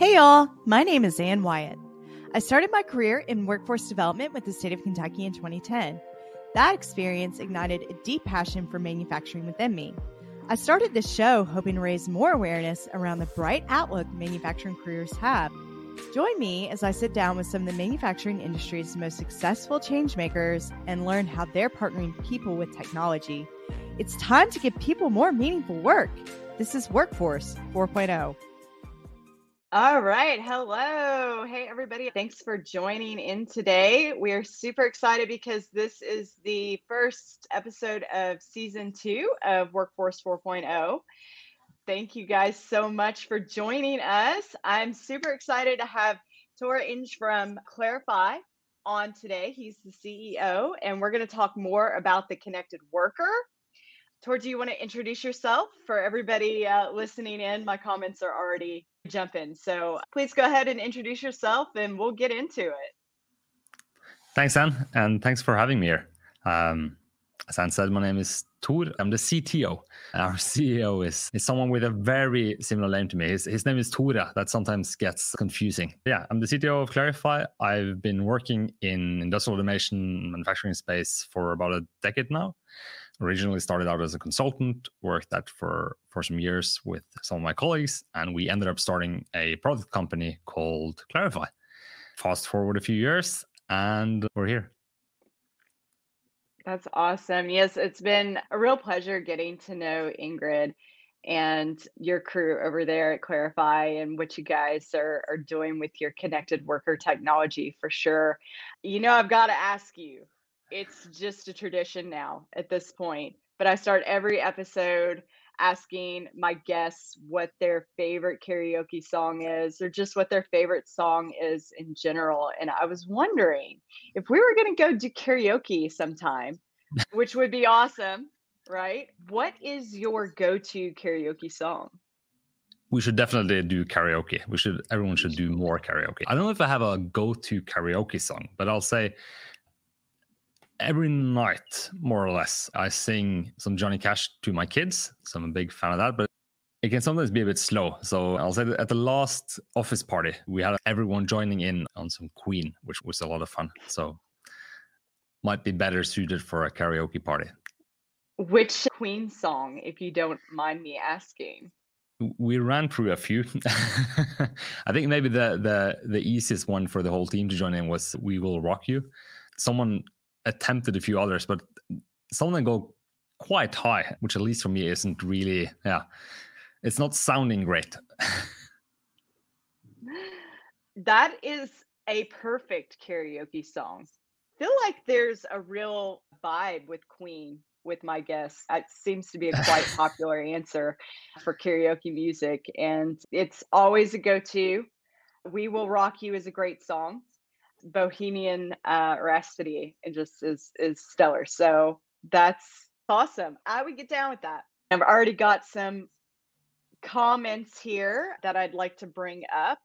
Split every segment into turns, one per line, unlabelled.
Hey, y'all. My name is Ann Wyatt. I started my career in workforce development with the state of Kentucky in 2010. That experience ignited a deep passion for manufacturing within me. I started this show hoping to raise more awareness around the bright outlook manufacturing careers have. Join me as I sit down with some of the manufacturing industry's most successful changemakers and learn how they're partnering people with technology. It's time to give people more meaningful work. This is Workforce 4.0.
All right. Hello. Hey, everybody. Thanks for joining in today. We are super excited because this is the first episode of season two of Workforce 4.0. Thank you guys so much for joining us. I'm super excited to have Tor Inge from Clarify on today. He's the CEO, and we're going to talk more about the connected worker. Tor, do you want to introduce yourself for everybody uh, listening in? My comments are already jumping. So please go ahead and introduce yourself and we'll get into it.
Thanks, Ann, and thanks for having me here. Um, as I said, my name is Tor. I'm the CTO. Our CEO is, is someone with a very similar name to me. His, his name is Tore. That sometimes gets confusing. Yeah, I'm the CTO of Clarify. I've been working in industrial automation manufacturing space for about a decade now originally started out as a consultant, worked that for for some years with some of my colleagues, and we ended up starting a product company called Clarify. Fast forward a few years, and we're here.
That's awesome. Yes, it's been a real pleasure getting to know Ingrid and your crew over there at Clarify and what you guys are, are doing with your connected worker technology for sure. You know, I've got to ask you, it's just a tradition now at this point. But I start every episode asking my guests what their favorite karaoke song is or just what their favorite song is in general. And I was wondering if we were going to go do karaoke sometime, which would be awesome, right? What is your go to karaoke song?
we should definitely do karaoke. We should everyone should do more karaoke. I don't know if I have a go-to karaoke song, but I'll say every night, more or less, I sing some Johnny Cash to my kids. So I'm a big fan of that, but it can sometimes be a bit slow. So I'll say that at the last office party, we had everyone joining in on some Queen, which was a lot of fun. So might be better suited for a karaoke party.
Which Queen song, if you don't mind me asking?
We ran through a few. I think maybe the the the easiest one for the whole team to join in was "We Will Rock You." Someone attempted a few others, but some of them go quite high, which at least for me isn't really, yeah, it's not sounding great.
that is a perfect karaoke song. I feel like there's a real vibe with Queen with my guests. It seems to be a quite popular answer for karaoke music, and it's always a go to. We Will Rock You is a great song bohemian uh, Rhapsody and just is is stellar. So that's awesome. I would get down with that. I've already got some comments here that I'd like to bring up,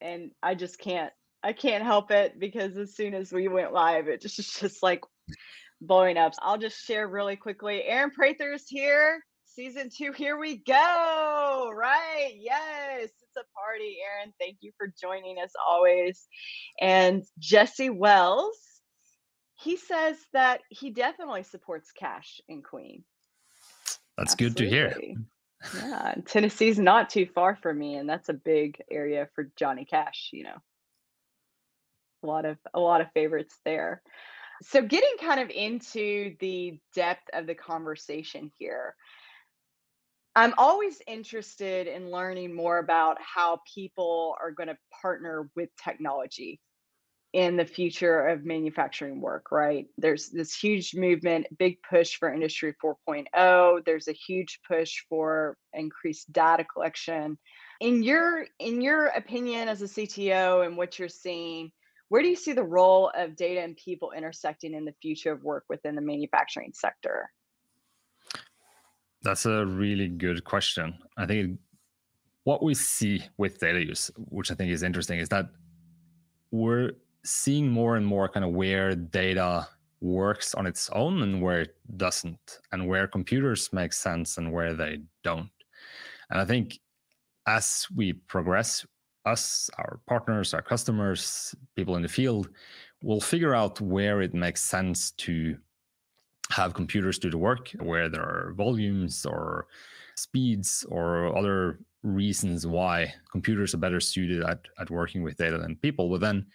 and I just can't I can't help it because as soon as we went live, it just just like blowing up. I'll just share really quickly. Aaron Prather's here. Season two, here we go. Right. Yes It's a party, Aaron. Thank you for joining us always. And Jesse Wells, he says that he definitely supports Cash in Queen.
That's Absolutely. good to hear.
yeah, Tennessee's not too far from me, and that's a big area for Johnny Cash. You know, a lot of a lot of favorites there. So, getting kind of into the depth of the conversation here, I'm always interested in learning more about how people are going to partner with technology in the future of manufacturing work, right? There's this huge movement, big push for Industry 4.0. There's a huge push for increased data collection. In your in your opinion as a CTO and what you're seeing, where do you see the role of data and people intersecting in the future of work within the manufacturing sector?
That's a really good question. I think what we see with data use, which I think is interesting, is that we're seeing more and more kind of where data works on its own and where it doesn't, and where computers make sense and where they don't. And I think as we progress, us, our partners, our customers, people in the field will figure out where it makes sense to have computers do the work, where there are volumes or speeds or other reasons why computers are better suited at, at working with data than people. But then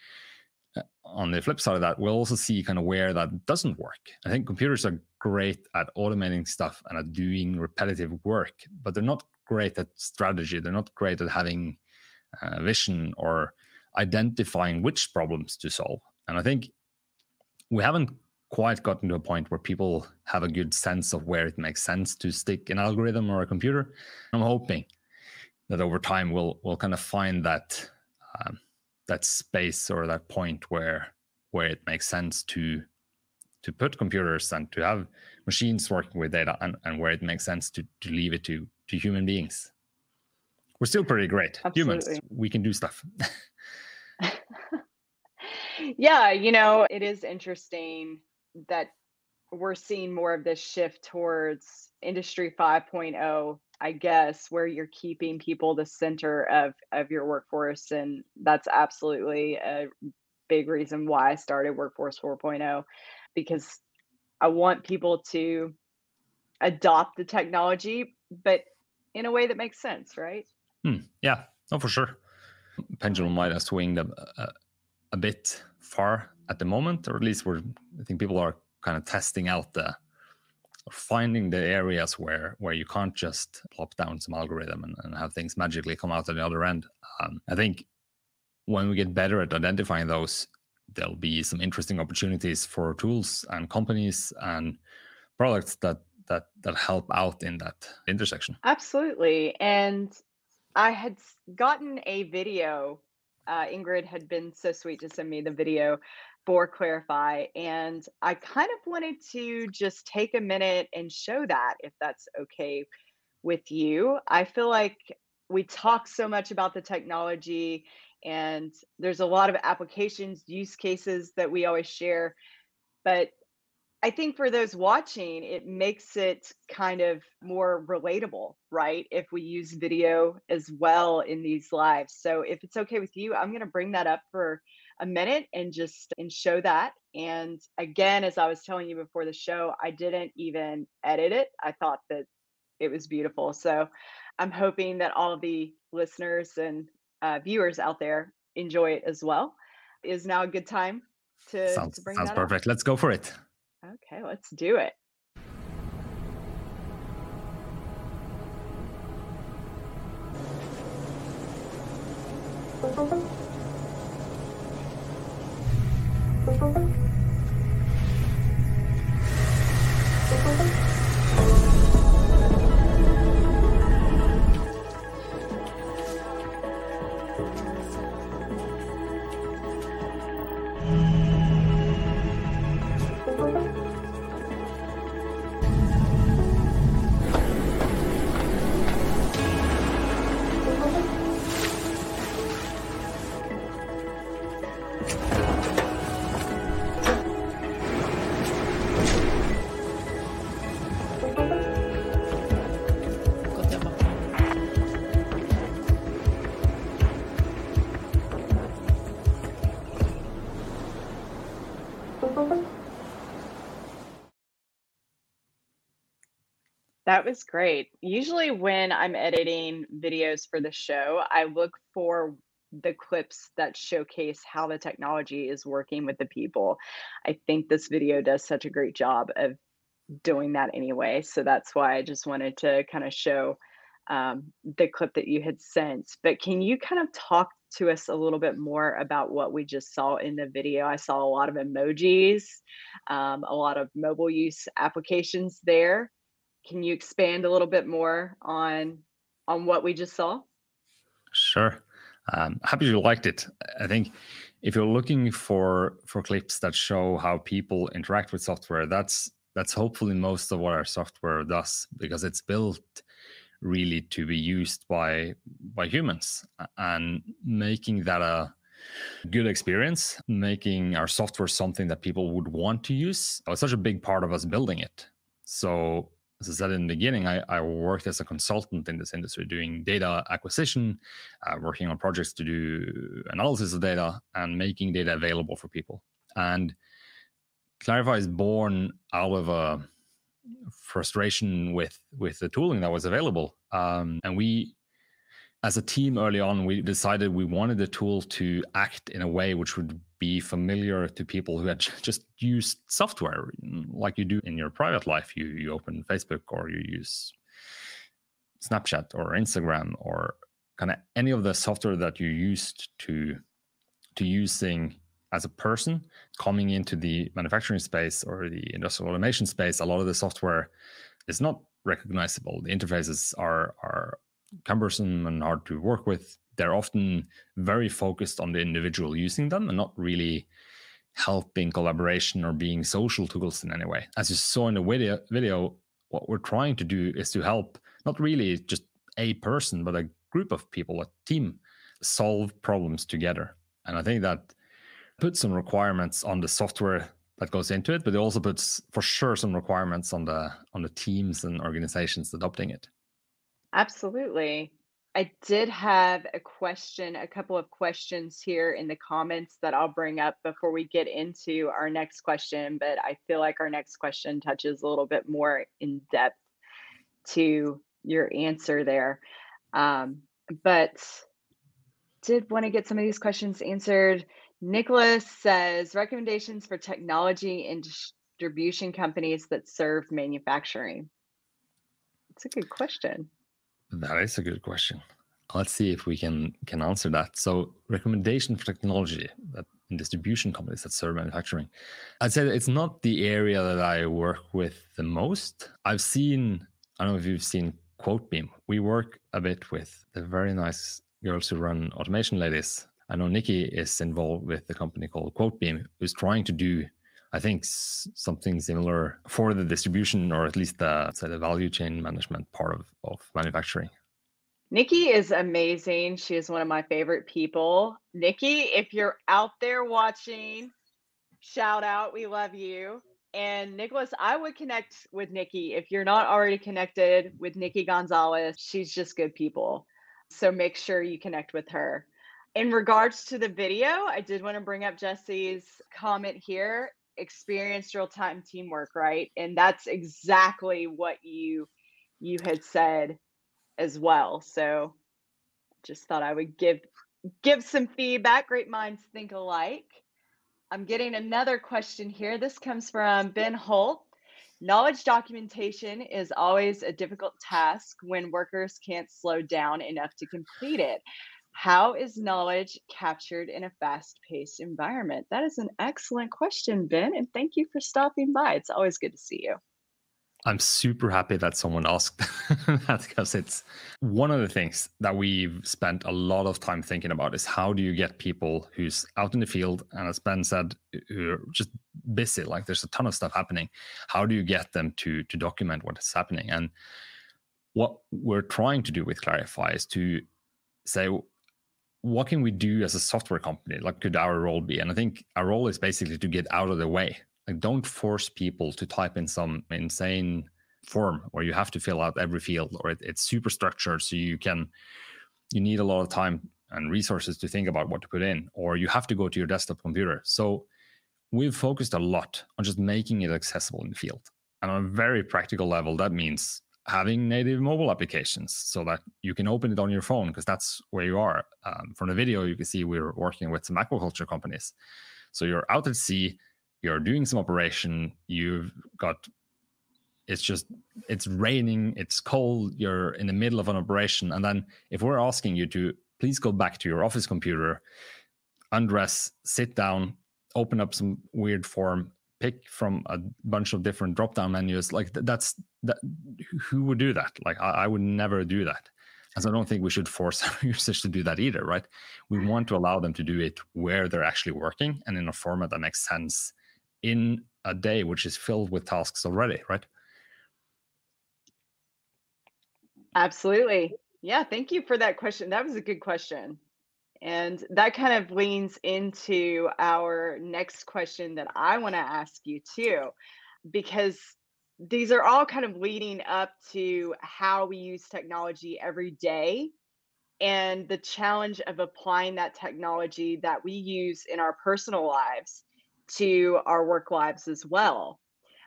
uh, on the flip side of that, we'll also see kind of where that doesn't work. I think computers are great at automating stuff and at doing repetitive work, but they're not great at strategy. They're not great at having uh, vision or identifying which problems to solve. And I think we haven't quite gotten to a point where people have a good sense of where it makes sense to stick an algorithm or a computer. I'm hoping that over time we'll we'll kind of find that um, that space or that point where where it makes sense to to put computers and to have machines working with data and, and where it makes sense to, to leave it to to human beings. We're still pretty great. Absolutely. Humans, we can do stuff.
yeah, you know, it is interesting that we're seeing more of this shift towards industry 5.0 i guess where you're keeping people the center of of your workforce and that's absolutely a big reason why i started workforce 4.0 because i want people to adopt the technology but in a way that makes sense right
hmm. yeah no for sure pendulum might have swinged a, a, a bit far at the moment, or at least we're I think people are kind of testing out the finding the areas where where you can't just plop down some algorithm and, and have things magically come out at the other end. Um, I think when we get better at identifying those, there'll be some interesting opportunities for tools and companies and products that that that help out in that intersection.
Absolutely, and I had gotten a video. Uh, Ingrid had been so sweet to send me the video for Clarify. And I kind of wanted to just take a minute and show that if that's okay with you. I feel like we talk so much about the technology and there's a lot of applications, use cases that we always share. But I think for those watching, it makes it kind of more relatable, right? If we use video as well in these lives. So if it's okay with you, I'm going to bring that up for a minute and just and show that. And again, as I was telling you before the show, I didn't even edit it. I thought that it was beautiful. So I'm hoping that all of the listeners and uh, viewers out there enjoy it as well. Is now a good time to,
sounds,
to bring
sounds
that
perfect. Up? Let's go for it.
Okay, let's do it. That was great. Usually, when I'm editing videos for the show, I look for the clips that showcase how the technology is working with the people. I think this video does such a great job of doing that anyway. So that's why I just wanted to kind of show um, the clip that you had sent. But can you kind of talk to us a little bit more about what we just saw in the video? I saw a lot of emojis, um, a lot of mobile use applications there can you expand a little bit more on on what we just saw?
Sure. Um, happy you liked it. I think if you're looking for for clips that show how people interact with software, that's that's hopefully most of what our software does because it's built really to be used by by humans and making that a good experience making our software something that people would want to use was such a big part of us building it so as I said in the beginning, I, I worked as a consultant in this industry doing data acquisition, uh, working on projects to do analysis of data and making data available for people. And Clarify is born out of a frustration with with the tooling that was available. Um, and we, as a team early on, we decided we wanted the tool to act in a way which would be familiar to people who had just used software like you do in your private life. You you open Facebook or you use Snapchat or Instagram or kind of any of the software that you used to to using as a person coming into the manufacturing space or the industrial automation space a lot of the software is not recognizable the interfaces are are cumbersome and hard to work with they're often very focused on the individual using them and not really helping collaboration or being social tools in any way. As you saw in the video, video, what we're trying to do is to help not really just a person, but a group of people, a team, solve problems together. And I think that puts some requirements on the software that goes into it, but it also puts for sure some requirements on the on the teams and organizations adopting it.
Absolutely. I did have a question, a couple of questions here in the comments that I'll bring up before we get into our next question, but I feel like our next question touches a little bit more in depth to your answer there. Um, but did want to get some of these questions answered. Nicholas says recommendations for technology and distribution companies that serve manufacturing. It's a good question.
That is a good question. Let's see if we can can answer that. So, recommendation for technology that in distribution companies that serve manufacturing. I'd say it's not the area that I work with the most. I've seen. I don't know if you've seen QuoteBeam. We work a bit with the very nice girls who run automation ladies. I know Nikki is involved with the company called QuoteBeam, who's trying to do I think something similar for the distribution or at least the, say, the value chain management part of, of manufacturing.
Nikki is amazing. She is one of my favorite people. Nikki, if you're out there watching, shout out. We love you. And Nicholas, I would connect with Nikki. If you're not already connected with Nikki Gonzalez, she's just good people. So make sure you connect with her. In regards to the video, I did want to bring up Jesse's comment here experienced real time teamwork, right? And that's exactly what you you had said as well. So just thought I would give give some feedback. Great minds think alike. I'm getting another question here. This comes from Ben Holt. Knowledge documentation is always a difficult task when workers can't slow down enough to complete it. How is knowledge captured in a fast paced environment? That is an excellent question, Ben, and thank you for stopping by. It's always good to see you.
I'm super happy that someone asked that because it's one of the things that we've spent a lot of time thinking about is how do you get people who's out in the field and as Ben said, who are just busy, like there's a ton of stuff happening. How do you get them to to document what is happening? And what we're trying to do with Clarify is to say what can we do as a software company? Like, could our role be? And I think our role is basically to get out of the way. Like, don't force people to type in some insane form where you have to fill out every field or it, it's super structured. So you can, you need a lot of time and resources to think about what to put in, or you have to go to your desktop computer. So we've focused a lot on just making it accessible in the field. And on a very practical level, that means having native mobile applications so that you can open it on your phone because that's where you are. Um, from the video, you can see we're working with some aquaculture companies. So you're out at sea, you're doing some operation, you've got it's just it's raining, it's cold, you're in the middle of an operation, and then if we're asking you to please go back to your office computer, undress, sit down, open up some weird form, pick from a bunch of different drop down menus like that's that who would do that? Like I, I, would never do that. And so i don't think we should force our users to do that either right? We want to allow them to do it where they're actually working and in a format that makes sense in a day which is filled with tasks already right?
Absolutely. Yeah thank you for that question. That was a good question. And that kind of leans into our next question that I want to ask you too, because these are all kind of leading up to how we use technology every day and the challenge of applying that technology that we use in our personal lives to our work lives as well.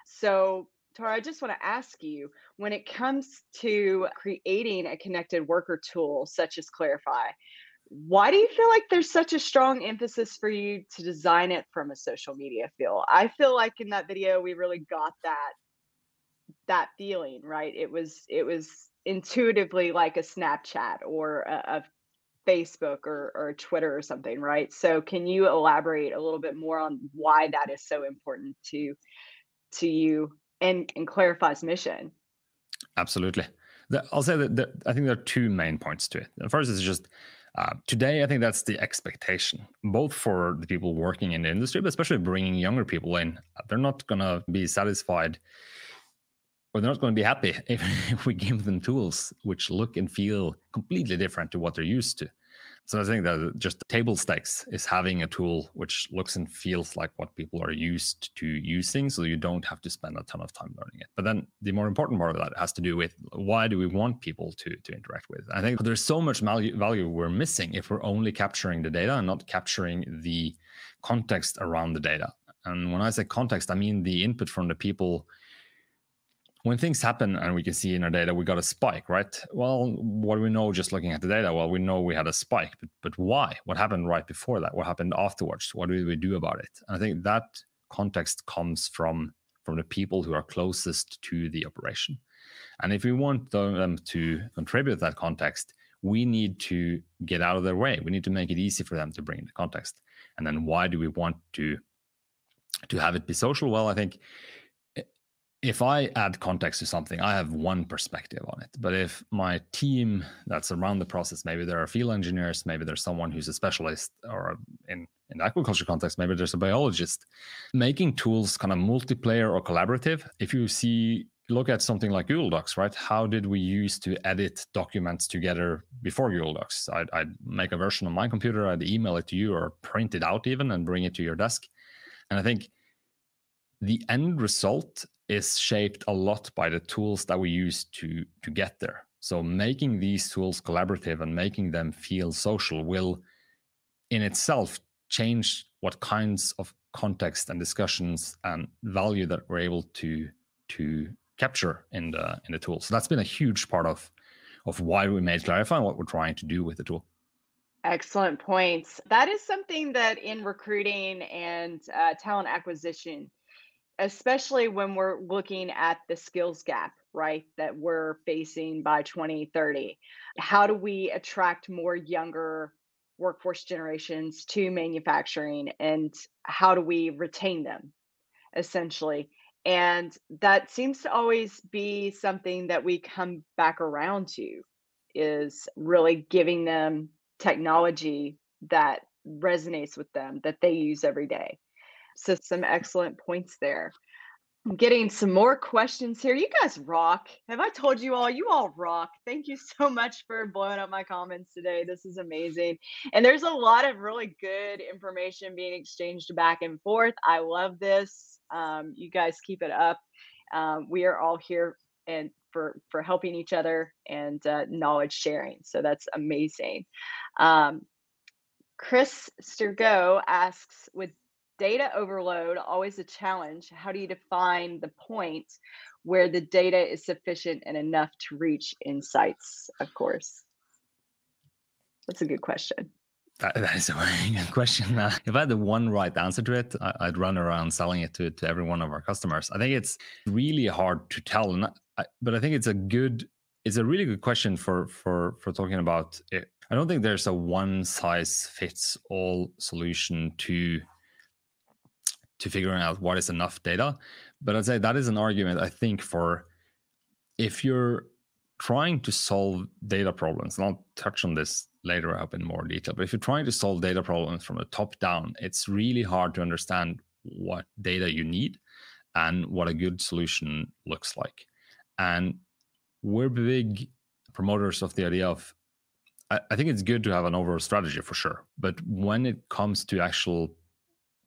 So, Tara, I just want to ask you when it comes to creating a connected worker tool such as Clarify, why do you feel like there's such a strong emphasis for you to design it from a social media feel? I feel like in that video we really got that that feeling, right? It was it was intuitively like a Snapchat or a, a Facebook or, or Twitter or something, right? So can you elaborate a little bit more on why that is so important to to you and, and Clarify's mission?
Absolutely. The, I'll say that the, I think there are two main points to it. The first is just uh, today, I think that's the expectation, both for the people working in the industry, but especially bringing younger people in. They're not going to be satisfied or they're not going to be happy if, if we give them tools which look and feel completely different to what they're used to. So I think that just table stakes is having a tool which looks and feels like what people are used to using, so you don't have to spend a ton of time learning it. But then the more important part of that has to do with why do we want people to to interact with? I think there's so much value value we're missing if we're only capturing the data and not capturing the context around the data. And when I say context, I mean the input from the people when things happen and we can see in our data we got a spike right? Well what do we know just looking at the data? Well we know we had a spike but, but why? What happened right before that? What happened afterwards? What did we do about it? And i think that context comes from from the people who are closest to the operation. And if we want them to contribute that context we need to get out of their way. We need to make it easy for them to bring the context. And then why do we want to to have it be social? Well i think if I add context to something, I have one perspective on it. But if my team that's around the process, maybe there are field engineers, maybe there's someone who's a specialist, or in in the aquaculture context, maybe there's a biologist, making tools kind of multiplayer or collaborative. If you see look at something like Google Docs, right? How did we use to edit documents together before Google Docs? I'd, I'd make a version on my computer, I'd email it to you, or print it out even and bring it to your desk. And I think the end result is shaped a lot by the tools that we use to to get there. So making these tools collaborative and making them feel social will in itself change what kinds of context and discussions and value that we're able to to capture in the in the tool. So that's been a huge part of of why we made Clarify and what we're trying to do with the tool.
Excellent points. That is something that in recruiting and uh, talent acquisition especially when we're looking at the skills gap, right, that we're facing by 2030. How do we attract more younger workforce generations to manufacturing and how do we retain them essentially? And that seems to always be something that we come back around to is really giving them technology that resonates with them that they use every day. So some excellent points there. I'm getting some more questions here. You guys rock. Have I told you all? You all rock. Thank you so much for blowing up my comments today. This is amazing. And there's a lot of really good information being exchanged back and forth. I love this. Um, you guys keep it up. Um, we are all here and for for helping each other and uh, knowledge sharing. So that's amazing. Um, Chris Sturgo asks, with data overload always a challenge how do you define the point where the data is sufficient and enough to reach insights of course that's a good question
that, that is a very good question. Uh, if I had the one right answer to it, I, would run around selling it to, to every one of our customers. I think it's really hard to tell, and I, but I think it's a good, it's a really good question for for for talking about it. I don't think there's a one size fits all solution to to figuring out what is enough data. But I'd say that is an argument, I think, for if you're trying to solve data problems, and I'll touch on this later up in more detail, but if you're trying to solve data problems from the top down, it's really hard to understand what data you need and what a good solution looks like. And we're big promoters of the idea of I, think it's good to have an overall strategy for sure. But when it comes to actual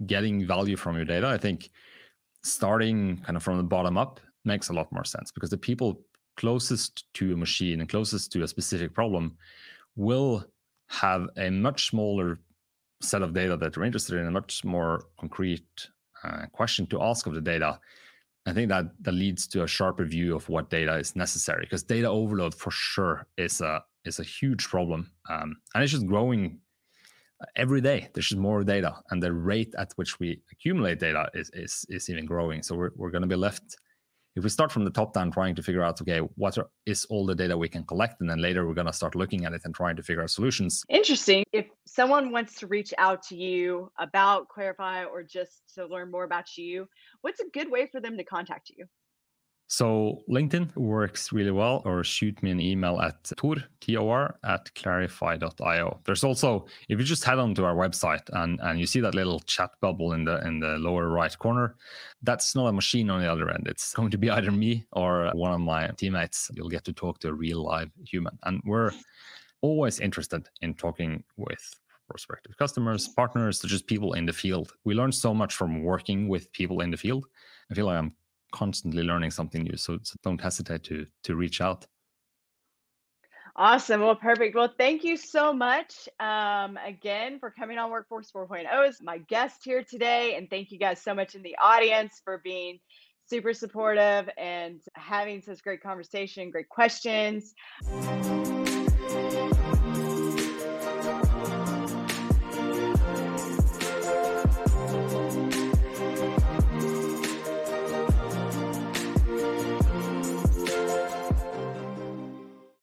getting value from your data, I think starting kind of from the bottom up, makes a lot more sense because the people closest to a machine and closest to a specific problem will have a much smaller set of data that they're interested in, a much more concrete uh, question to ask of the data. I think that that leads to a sharper view of what data is necessary because data overload for sure is a is a huge problem, um, and it's just growing every day. There's just more data, and the rate at which we accumulate data is is is even growing. So we're we're going to be left if we start from the top down trying to figure out okay what are, is all the data we can collect and then later we're going to start looking at it and trying to figure out solutions
interesting if someone wants to reach out to you about clarify or just to learn more about you what's a good way for them to contact you
so LinkedIn works really well, or shoot me an email at tor, T-O-R, at clarify.io. There's also, if you just head on to our website and, and you see that little chat bubble in the in the lower right corner, that's not a machine on the other end. It's going to be either me or one of my teammates. You'll get to talk to a real live human. And we're always interested in talking with prospective customers, partners, just people in the field. We learn so much from working with people in the field. I feel like I'm constantly learning something new. So, so don't hesitate to to reach out.
Awesome. Well, perfect. Well, thank you so much um, again for coming on Workforce 4.0 as my guest here today. And thank you guys so much in the audience for being super supportive and having such great conversation, great questions.